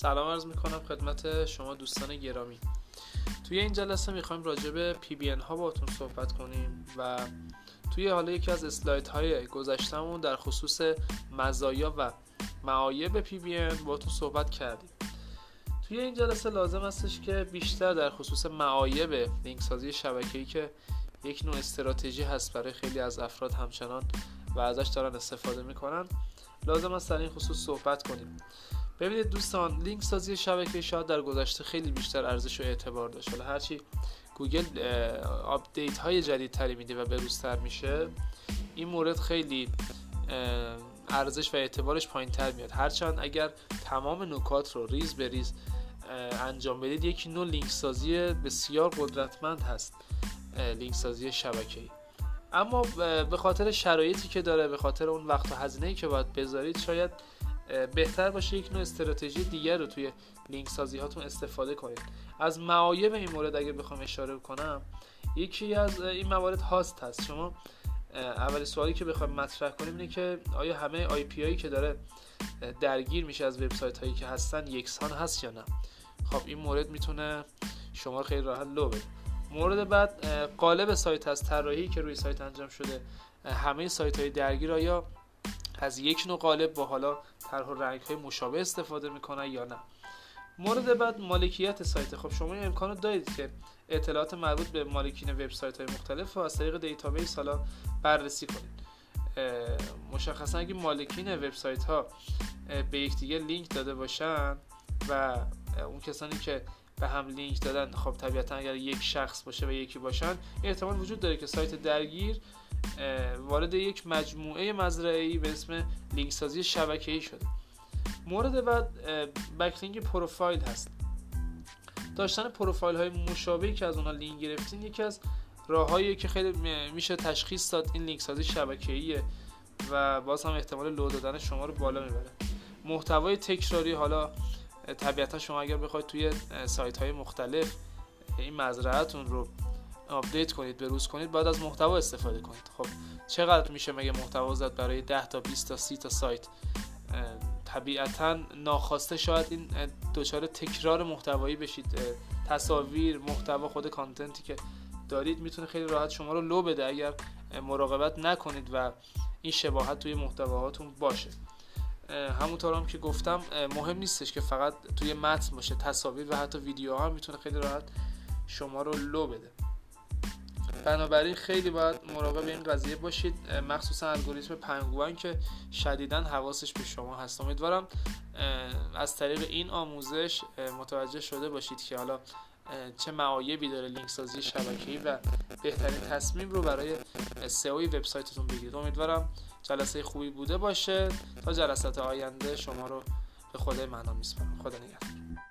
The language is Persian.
سلام عرض می‌کنم خدمت شما دوستان گرامی. توی این جلسه می‌خوایم راجع به PBN ها باتون صحبت کنیم و توی حالا یکی از اسلاید های گذشتمون در خصوص مزایا و معایب PBN باتون صحبت کردیم. توی این جلسه لازم استش که بیشتر در خصوص معایب لینک سازی شبکه‌ای که یک نوع استراتژی هست برای خیلی از افراد همچنان و ازش دارن استفاده می‌کنن لازم است در این خصوص صحبت کنیم. ببینید دوستان لینک سازی شبکه شاید در گذشته خیلی بیشتر ارزش و اعتبار داشت. حالا هرچی گوگل update های جدیدتری میده و بروزتر میشه این مورد خیلی ارزش و اعتبارش پایین تر میاد. هرچند اگر تمام نکات رو ریز به ریز انجام بدید یکی نوع لینک سازی بسیار قدرتمند هست لینک سازی شبکه‌ای. اما به خاطر شرایطی که داره به خاطر اون وقت و هزینه‌ای که باید بذارید شاید بهتر باشه یک نوع استراتژی دیگر رو توی لینک سازی هاتون استفاده کنید. از معایب این مورد اگه بخوام اشاره کنم یکی از این موارد هاست هست. شما اول سوالی که بخوایم مطرح کنیم اینه که آیا همه آی پی هایی که داره درگیر میشه از وبسایت هایی که هستن یکسان هست یا نه؟ خب این مورد می‌تونه شما خیلی راحت لو بده. مورد بعد قالب سایت هست طراحی که روی سایت انجام شده همه سایت های درگیر آیا از یک نوع قالب با حالا طرح و رنگ های مشابه استفاده می‌کنن یا نه. مورد بعد مالکیت سایت. خب شما این امکانو دارید که اطلاعات مربوط به مالکین وبسایت های مختلف رو از طریق database حالا بررسی کنید. مشخصا اگه مالکین وبسایت ها به یکدیگه لینک داده باشن و اون کسانی که به هم لینک دادن خب طبیعتا اگر یک شخص باشه و یکی باشن احتمال وجود داره که سایت درگیر وارد یک مجموعه مزرعه‌ای به اسم لینک سازی شبکه‌ای شده. مورد بعد backlink profile هست. داشتن پروفایل های مشابهی که از اونها لینک گرفتین یکی از راههایی که خیلی میشه تشخیص داد این لینک سازی شبکه‌ایه و باز هم احتمال لو دادن شما رو بالا می‌بره. محتوای تکراری حالا طبیعتا شما اگر بخواید توی سایت های مختلف این مزرعتون رو update کنید بروز کنید باید از محتوا استفاده کنید. خب چقدر میشه مگه محتوا زد برای 10 تا 20 تا 30 تا سایت؟ طبیعتا ناخواسته شاید این دچار تکرار محتوایی بشید. تصاویر محتوا خود content ی که دارید می‌تونه خیلی راحت شما رو لو بده اگر مراقبت نکنید و این شباهت توی محتواهاتون باشه. همونطور هم که گفتم مهم نیستش که فقط توی متن باشه تصاویر و حتی ویدیو هم می‌تونه خیلی راحت شما رو لو بده. بنابراین خیلی باید مراقب این قضیه باشید مخصوصا الگوریتم پنگوان که شدیدا حواسش به شما هست. امیدوارم از طریق این آموزش متوجه شده باشید که حالا چه معایبی داره لینک سازی شبکه‌ای و بهترین تصمیم رو برای سئو وبسایتتون بگیرید. امیدوارم جلسه خوبی بوده باشه. تا جلسات آینده شما رو به خدای معنا میسپارم. خدا نگهدار.